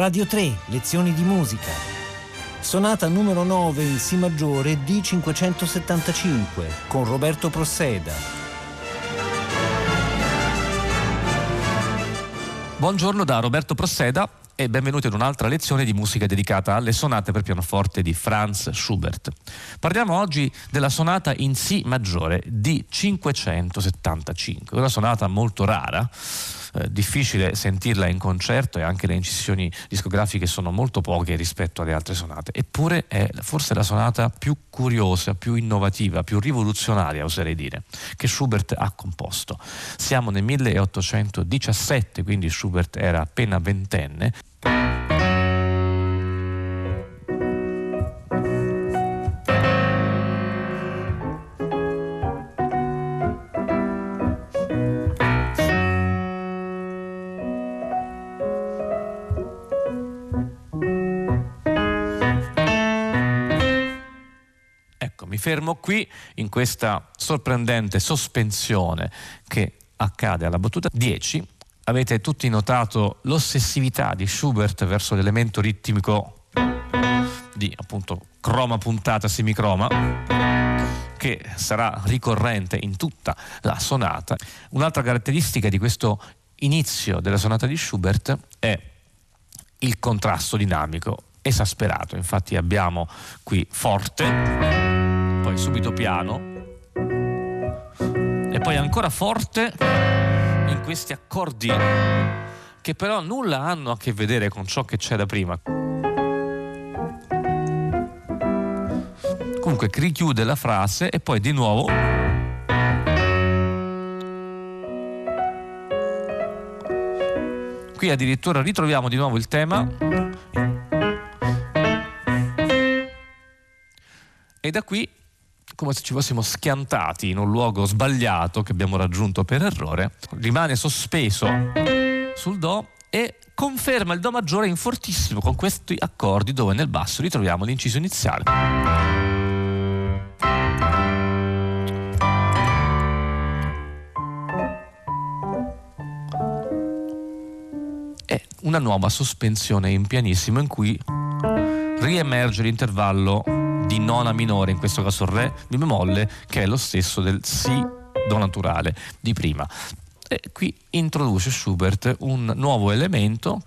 Radio 3, lezioni di musica. Sonata numero 9 in Si maggiore D575 con Roberto Prosseda. Buongiorno da Roberto Prosseda e benvenuti ad un'altra lezione di musica dedicata alle sonate per pianoforte di Franz Schubert. Parliamo oggi della sonata in Si maggiore di 575, una sonata molto rara eh, difficile sentirla in concerto e anche le incisioni discografiche sono molto poche rispetto alle altre sonate, eppure è forse la sonata più curiosa, più innovativa, più rivoluzionaria, oserei dire, che Schubert ha composto. Siamo nel 1817, quindi Schubert era appena ventenne. Fermo qui in questa sorprendente sospensione che accade alla battuta 10. Avete tutti notato l'ossessività di Schubert verso l'elemento ritmico di appunto croma puntata semicroma che sarà ricorrente in tutta la sonata. Un'altra caratteristica di questo inizio della sonata di Schubert è il contrasto dinamico esasperato. Infatti abbiamo qui forte poi subito piano e poi ancora forte in questi accordi che però nulla hanno a che vedere con ciò che c'era prima. Comunque richiude la frase e poi di nuovo Qui addirittura ritroviamo di nuovo il tema e da qui come se ci fossimo schiantati in un luogo sbagliato che abbiamo raggiunto per errore, rimane sospeso sul Do e conferma il Do maggiore in fortissimo con questi accordi dove nel basso ritroviamo l'inciso iniziale. È una nuova sospensione in pianissimo in cui riemerge l'intervallo di nona minore, in questo caso Re di bemolle, che è lo stesso del Si Do naturale di prima. E qui introduce Schubert un nuovo elemento.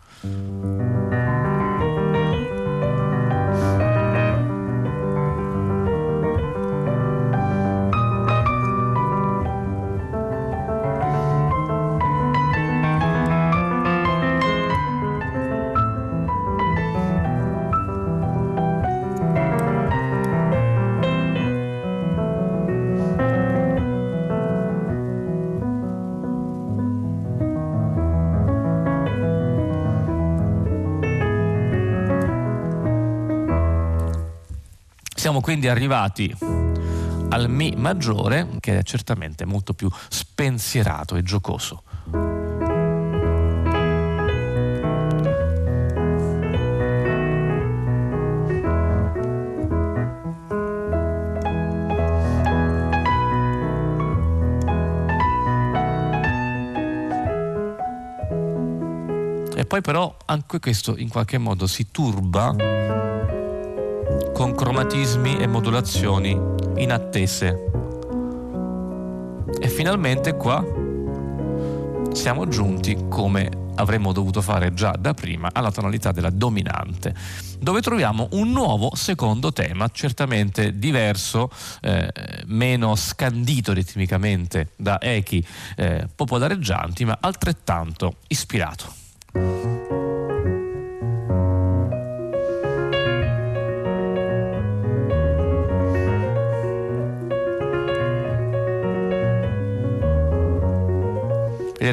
Quindi arrivati al Mi maggiore, che è certamente molto più spensierato e giocoso. E poi però anche questo in qualche modo si turba con cromatismi e modulazioni inattese. E finalmente qua siamo giunti come avremmo dovuto fare già da prima alla tonalità della dominante, dove troviamo un nuovo secondo tema, certamente diverso, eh, meno scandito ritmicamente da echi eh, popolareggianti, ma altrettanto ispirato.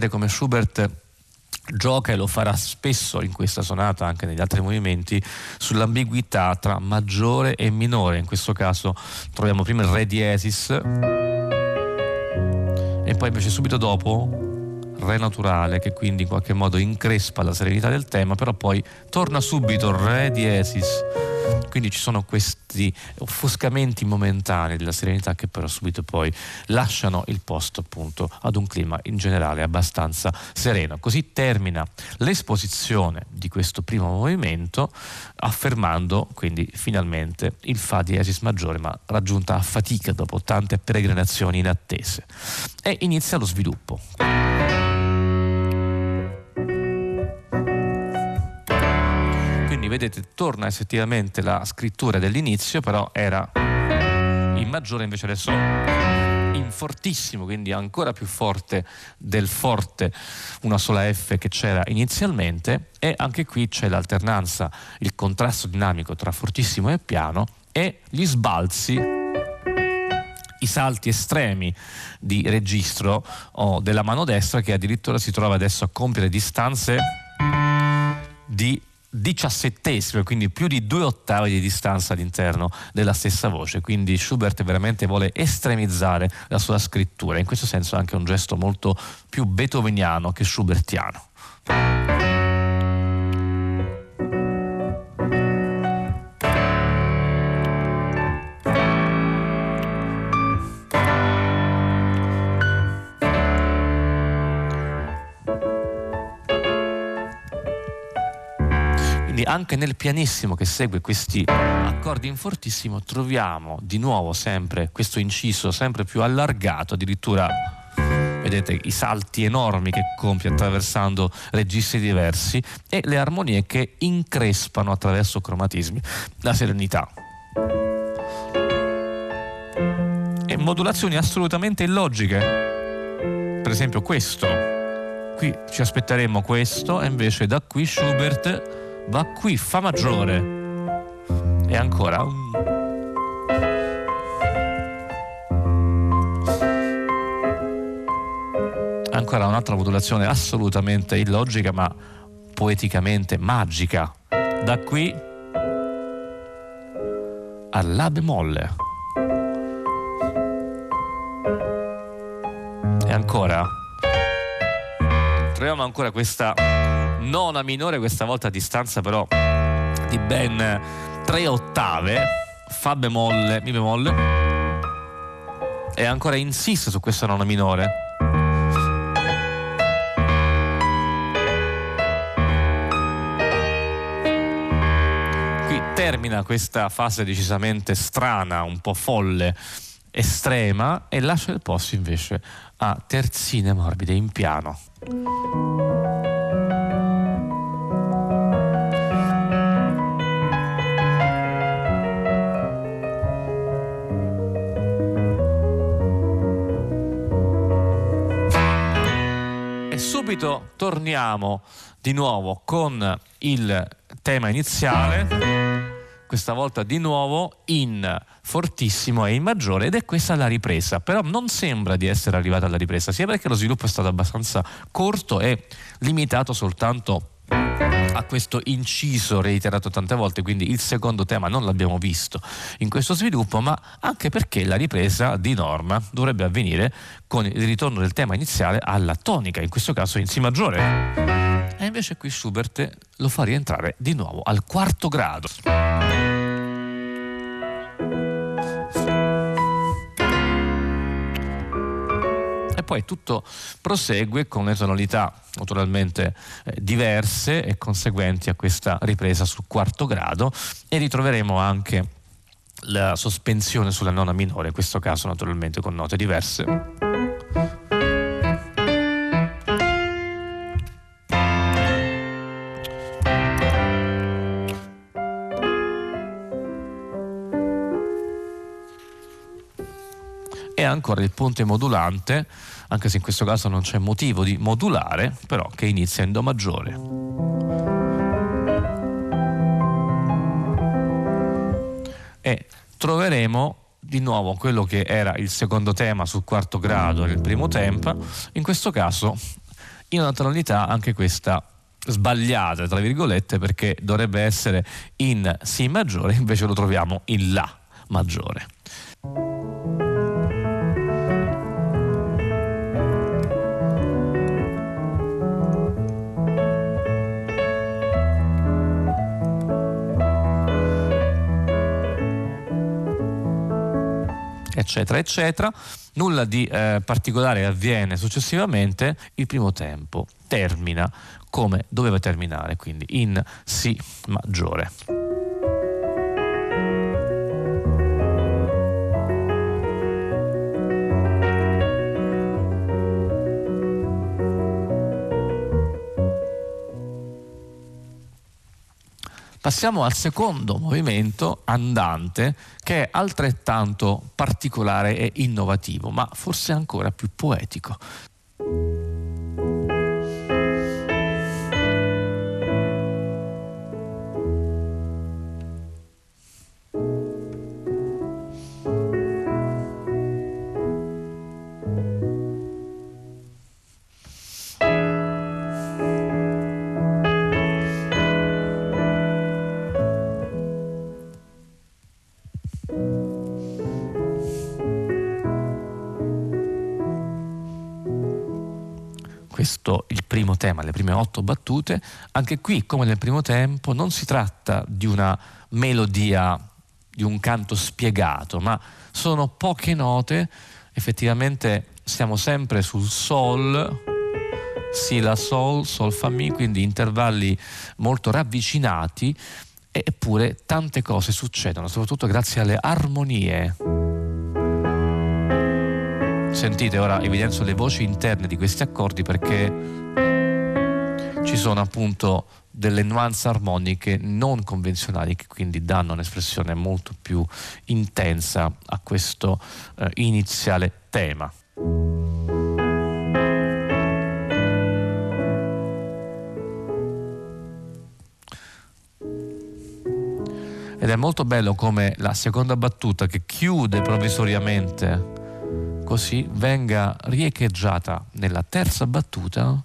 Vedere come Schubert gioca e lo farà spesso in questa sonata, anche negli altri movimenti, sull'ambiguità tra maggiore e minore. In questo caso troviamo prima il Re diesis e poi invece subito dopo re naturale che quindi in qualche modo increspa la serenità del tema, però poi torna subito re diesis quindi ci sono questi offuscamenti momentanei della serenità che però subito poi lasciano il posto appunto ad un clima in generale abbastanza sereno. Così termina l'esposizione di questo primo movimento affermando quindi finalmente il Fa diesis maggiore ma raggiunta a fatica dopo tante peregrinazioni inattese e inizia lo sviluppo. Vedete torna effettivamente la scrittura dell'inizio, però era in maggiore invece adesso in fortissimo, quindi ancora più forte del forte, una sola F che c'era inizialmente. E anche qui c'è l'alternanza, il contrasto dinamico tra fortissimo e piano e gli sbalzi i salti estremi di registro oh, della mano destra che addirittura si trova adesso a compiere distanze di diciassettesimo, quindi più di due ottavi di distanza all'interno della stessa voce, quindi Schubert veramente vuole estremizzare la sua scrittura, in questo senso anche un gesto molto più beethoveniano che schubertiano. Anche nel pianissimo che segue questi accordi in fortissimo troviamo di nuovo sempre questo inciso sempre più allargato, addirittura vedete i salti enormi che compie attraversando registri diversi e le armonie che increspano attraverso cromatismi la serenità. E modulazioni assolutamente illogiche. Per esempio questo. Qui ci aspetteremmo questo e invece da qui Schubert va qui, Fa maggiore. E ancora. Ancora un'altra modulazione assolutamente illogica ma poeticamente magica. Da qui a La bemolle. E ancora troviamo ancora questa nona minore, questa volta a distanza però di ben tre ottave, Fa bemolle, Mi bemolle, e ancora insiste su questa nona minore. Qui termina questa fase decisamente strana, un po' folle, estrema e lascia il posto invece a terzine morbide in piano. Subito torniamo di nuovo con il tema iniziale, questa volta di nuovo in fortissimo e in maggiore ed è questa la ripresa, però non sembra di essere arrivata alla ripresa, sia perché lo sviluppo è stato abbastanza corto e limitato soltanto a questo inciso reiterato tante volte, quindi il secondo tema non l'abbiamo visto in questo sviluppo, ma anche perché la ripresa di norma dovrebbe avvenire con il ritorno del tema iniziale alla tonica, in questo caso in Si maggiore. E invece qui Schubert lo fa rientrare di nuovo al quarto grado. Poi tutto prosegue con le tonalità naturalmente eh, diverse e conseguenti a questa ripresa sul quarto grado e ritroveremo anche la sospensione sulla nona minore, in questo caso naturalmente con note diverse. e ancora il ponte modulante, anche se in questo caso non c'è motivo di modulare, però che inizia in Do maggiore. E troveremo di nuovo quello che era il secondo tema sul quarto grado nel primo tempo, in questo caso in una tonalità anche questa sbagliata, tra virgolette, perché dovrebbe essere in Si maggiore, invece lo troviamo in La maggiore. Eccetera, eccetera. Nulla di eh, particolare avviene successivamente, il primo tempo termina come doveva terminare, quindi in Si maggiore. Passiamo al secondo movimento andante che è altrettanto particolare e innovativo, ma forse ancora più poetico. Tema, le prime otto battute. Anche qui, come nel primo tempo, non si tratta di una melodia, di un canto spiegato, ma sono poche note. Effettivamente siamo sempre sul sol, si, la, sol, sol, fa, mi, quindi intervalli molto ravvicinati, eppure tante cose succedono, soprattutto grazie alle armonie. Sentite ora, evidenzio le voci interne di questi accordi perché ci sono appunto delle nuance armoniche non convenzionali che quindi danno un'espressione molto più intensa a questo eh, iniziale tema. Ed è molto bello come la seconda battuta che chiude provvisoriamente così venga riecheggiata nella terza battuta,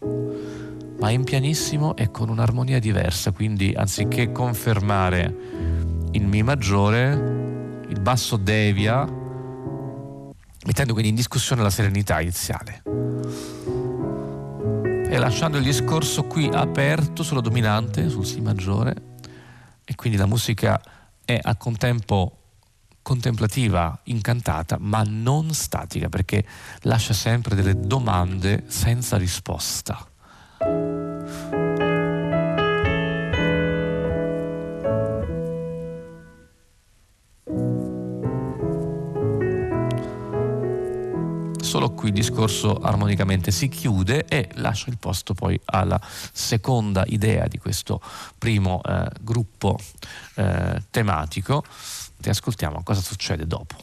ma in pianissimo e con un'armonia diversa, quindi anziché confermare il Mi maggiore, il basso devia, mettendo quindi in discussione la serenità iniziale. E lasciando il discorso qui aperto sulla dominante, sul Si maggiore, e quindi la musica è a contempo contemplativa, incantata, ma non statica, perché lascia sempre delle domande senza risposta. Qui il discorso armonicamente si chiude e lascia il posto poi alla seconda idea di questo primo eh, gruppo eh, tematico ti ascoltiamo cosa succede dopo.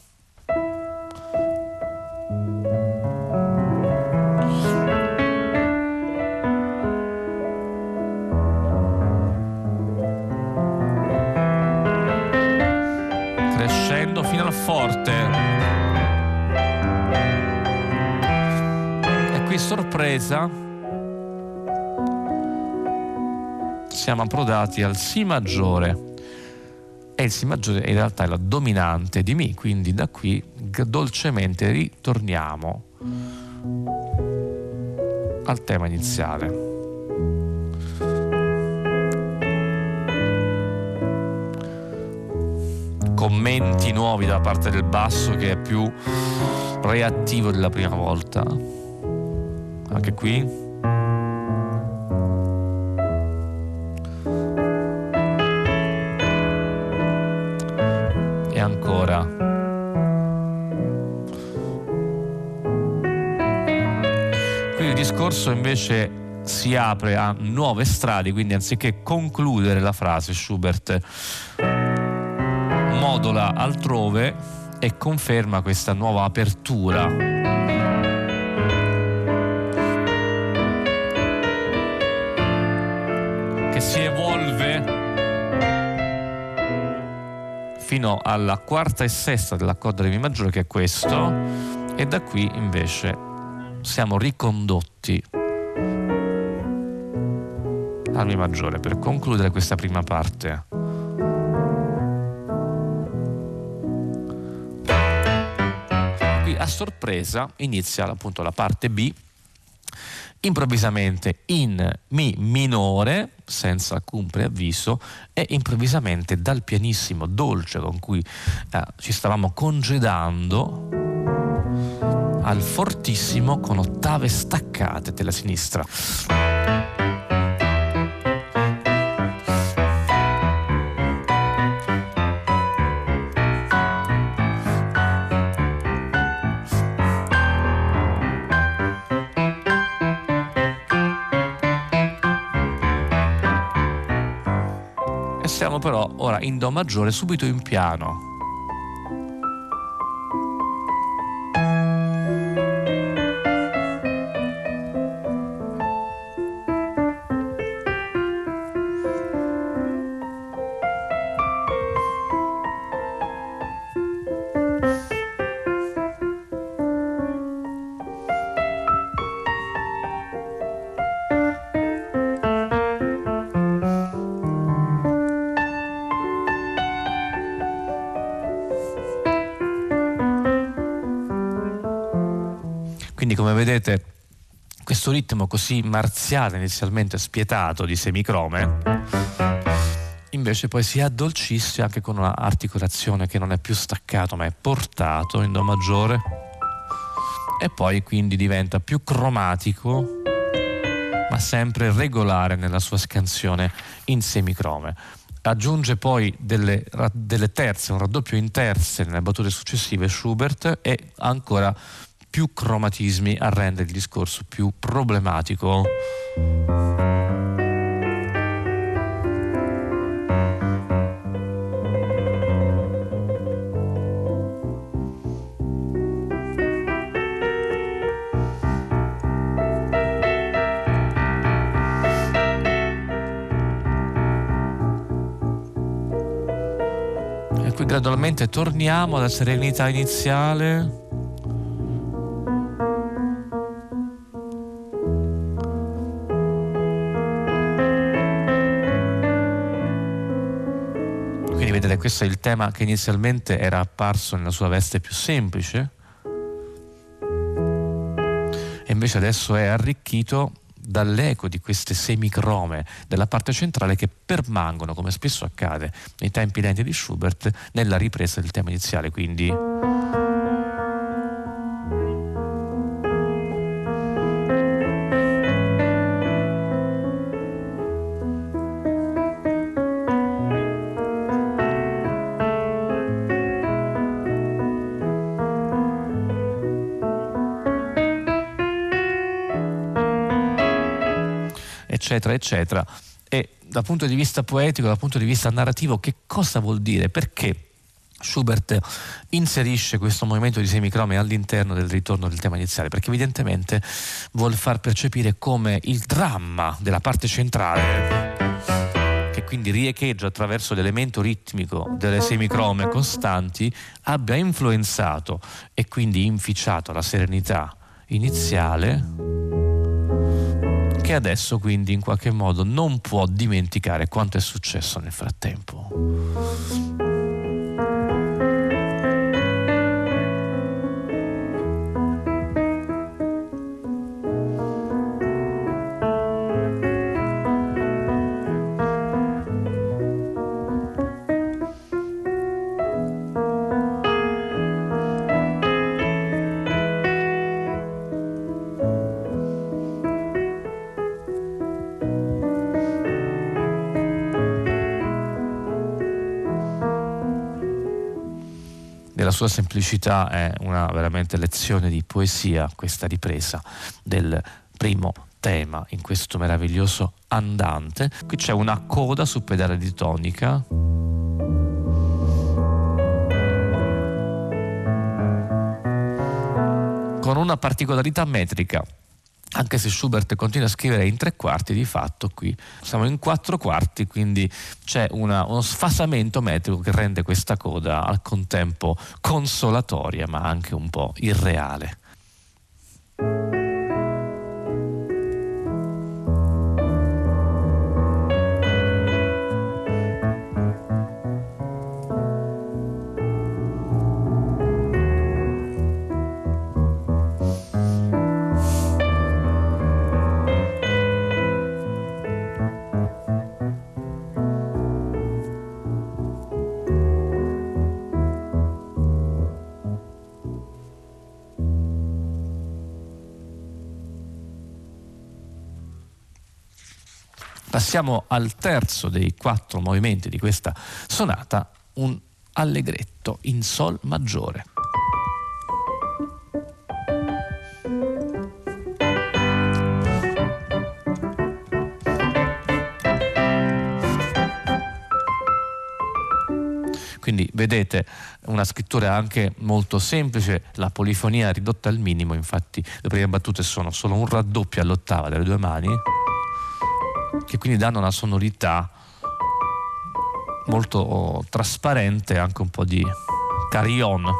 Crescendo fino al forte. Qui sorpresa. Siamo approdati al Si maggiore e il Si maggiore in realtà è la dominante di Mi, quindi da qui dolcemente ritorniamo al tema iniziale. Commenti nuovi da parte del basso che è più reattivo della prima volta. Anche qui discorso invece si apre a nuove strade, quindi anziché concludere la frase, Schubert modola altrove e conferma questa nuova apertura. Fino alla quarta e sesta dell'accordo di Mi maggiore, che è questo, e da qui invece siamo ricondotti al Mi maggiore. Per concludere questa prima parte. Qui a sorpresa inizia appunto la parte B improvvisamente in Mi minore, senza alcun preavviso, e improvvisamente dal pianissimo dolce con cui eh, ci stavamo congedando al fortissimo con ottave staccate della sinistra. Però ora in Do maggiore subito in piano. Quindi come vedete questo ritmo così marziale inizialmente spietato di semicrome invece poi si addolcisce anche con un'articolazione che non è più staccato ma è portato in Do maggiore. E poi quindi diventa più cromatico ma sempre regolare nella sua scansione in semicrome. Aggiunge poi delle, delle terze, un raddoppio in terze nelle battute successive Schubert e ancora più cromatismi a rendere il discorso più problematico. E qui gradualmente torniamo alla serenità iniziale. Questo è il tema che inizialmente era apparso nella sua veste più semplice e invece adesso è arricchito dall'eco di queste semicrome della parte centrale che permangono, come spesso accade nei tempi lenti di Schubert, nella ripresa del tema iniziale. Quindi eccetera, eccetera. E dal punto di vista poetico, dal punto di vista narrativo, che cosa vuol dire? Perché Schubert inserisce questo movimento di semicrome all'interno del ritorno del tema iniziale? Perché evidentemente vuol far percepire come il dramma della parte centrale che quindi riecheggia attraverso l'elemento ritmico delle semicrome costanti, abbia influenzato e quindi inficiato la serenità iniziale che adesso quindi in qualche modo non può dimenticare quanto è successo nel frattempo. Sua semplicità è una veramente lezione di poesia questa ripresa del primo tema in questo meraviglioso andante. Qui c'è una coda su pedale di tonica. con una particolarità metrica anche se Schubert continua a scrivere in tre quarti, di fatto qui siamo in quattro quarti, quindi c'è una, uno sfasamento metrico che rende questa coda al contempo consolatoria, ma anche un po' irreale. Passiamo al terzo dei quattro movimenti di questa sonata, un allegretto in sol maggiore. Quindi vedete una scrittura anche molto semplice, la polifonia ridotta al minimo, infatti le prime battute sono solo un raddoppio all'ottava delle due mani, che quindi danno una sonorità molto trasparente, anche un po' di carillon.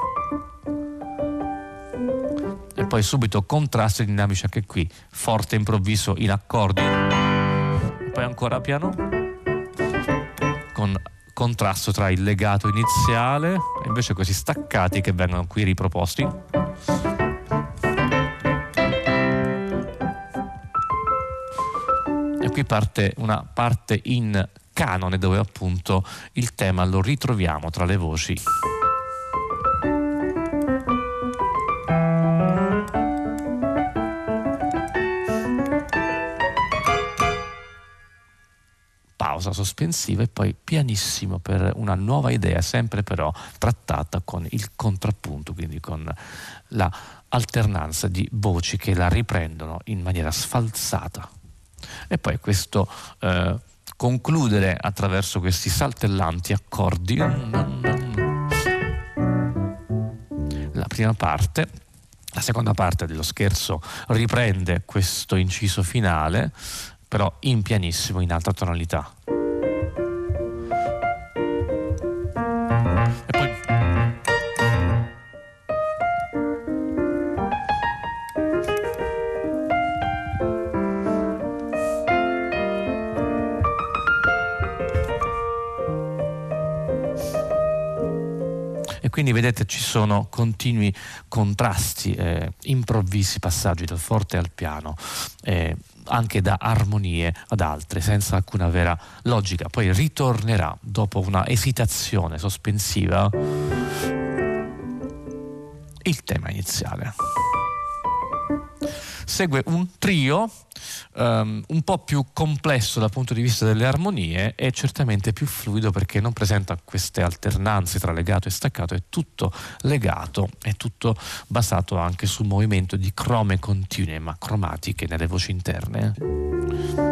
E poi subito contrasti dinamici anche qui, forte improvviso in accordi, poi ancora piano con contrasto tra il legato iniziale e invece questi staccati che vengono qui riproposti. Qui parte una parte in canone dove appunto il tema lo ritroviamo tra le voci. pausa sospensiva e poi pianissimo per una nuova idea, sempre però trattata con il contrappunto, quindi con la alternanza di voci che la riprendono in maniera sfalsata. E poi questo eh, concludere attraverso questi saltellanti accordi. La prima parte la seconda parte dello scherzo riprende questo inciso finale, però in pianissimo, in alta tonalità. Quindi vedete ci sono continui contrasti, eh, improvvisi passaggi dal forte al piano. Eh, anche da armonie ad altre senza alcuna vera logica. Poi ritornerà dopo una esitazione sospensiva il tema iniziale. Segue un trio um, un po' più complesso dal punto di vista delle armonie e certamente più fluido perché non presenta queste alternanze tra legato e staccato, è tutto legato, è tutto basato anche sul movimento di crome continue ma cromatiche nelle voci interne.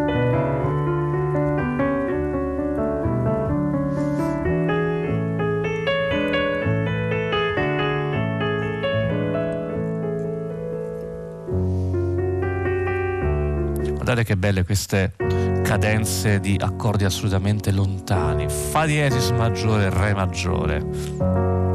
Guardate che belle queste cadenze di accordi assolutamente lontani. Fa diesis maggiore, re maggiore.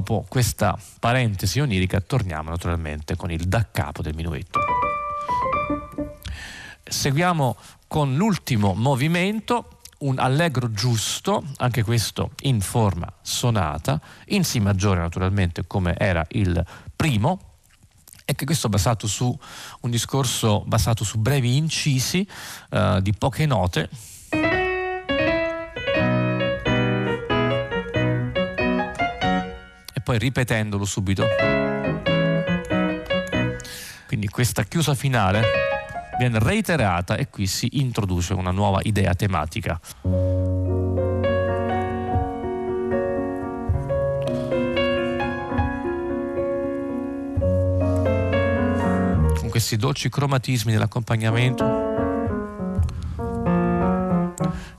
Dopo questa parentesi onirica torniamo naturalmente con il da capo del minuetto. Seguiamo con l'ultimo movimento un allegro giusto, anche questo in forma sonata, in Si maggiore naturalmente come era il primo, e che questo è basato su un discorso basato su brevi incisi eh, di poche note poi ripetendolo subito. Quindi questa chiusa finale viene reiterata e qui si introduce una nuova idea tematica. Con questi dolci cromatismi dell'accompagnamento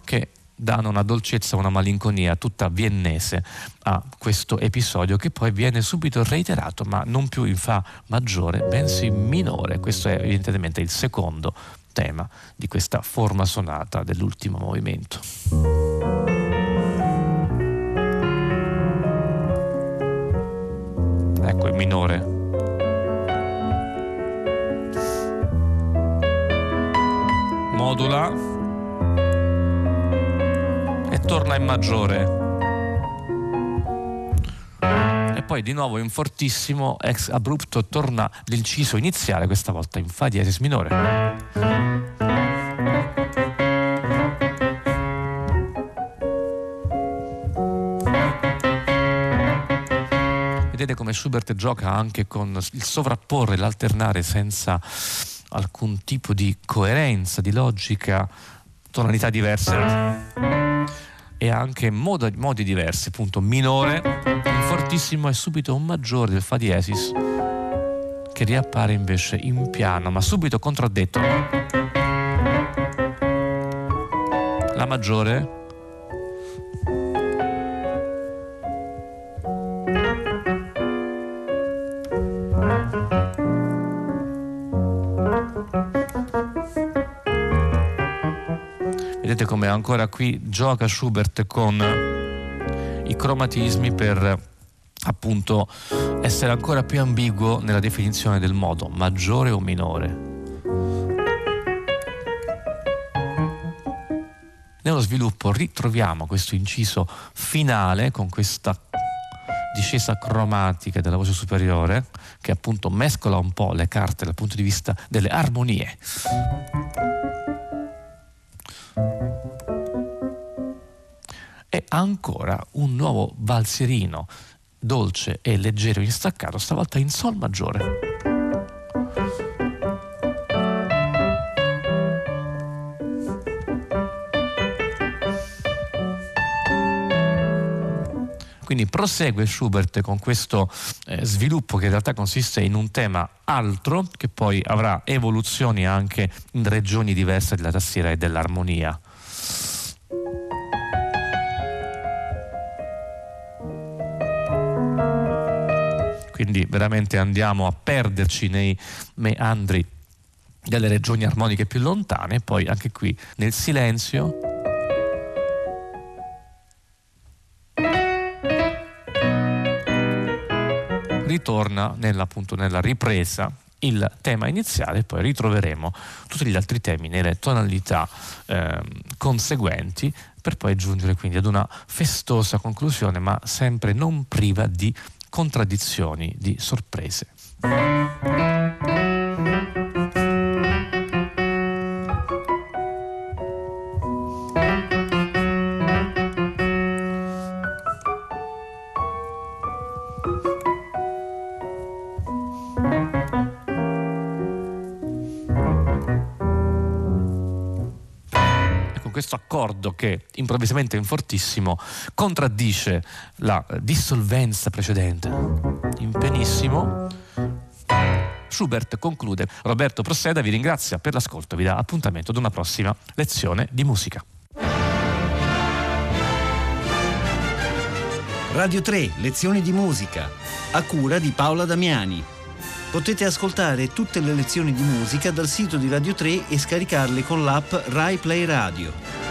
che danno una dolcezza, una malinconia tutta viennese a questo episodio che poi viene subito reiterato, ma non più in fa maggiore, bensì minore. Questo è evidentemente il secondo tema di questa forma sonata dell'ultimo movimento. Ecco il minore. Modula torna in maggiore. E poi di nuovo in fortissimo, ex abrupto, torna l'inciso iniziale, questa volta in Fa diesis minore. vedete come Schubert gioca anche con il sovrapporre, l'alternare senza alcun tipo di coerenza, di logica, tonalità diverse e anche modo, modi diversi, appunto minore, il fortissimo è subito un maggiore del fa diesis che riappare invece in piano, ma subito contraddetto. La maggiore Vedete come ancora qui gioca Schubert con i cromatismi per appunto essere ancora più ambiguo nella definizione del modo, maggiore o minore. Nello sviluppo ritroviamo questo inciso finale con questa discesa cromatica della voce superiore che appunto mescola un po' le carte dal punto di vista delle armonie. Ancora un nuovo valsierino dolce e leggero in staccato, stavolta in Sol maggiore. Quindi prosegue Schubert con questo eh, sviluppo che in realtà consiste in un tema altro che poi avrà evoluzioni anche in regioni diverse della tastiera e dell'armonia. Quindi veramente andiamo a perderci nei meandri delle regioni armoniche più lontane, poi anche qui nel silenzio. Ritorna nella, appunto, nella ripresa il tema iniziale e poi ritroveremo tutti gli altri temi nelle tonalità eh, conseguenti per poi giungere quindi ad una festosa conclusione ma sempre non priva di contraddizioni, di sorprese. Accordo che improvvisamente in fortissimo contraddice la dissolvenza precedente. In benissimo. Schubert conclude. Roberto Prosseda vi ringrazia per l'ascolto, vi dà appuntamento ad una prossima lezione di musica. Radio 3, lezioni di musica, a cura di Paola Damiani. Potete ascoltare tutte le lezioni di musica dal sito di Radio 3 e scaricarle con l'app Rai Play Radio.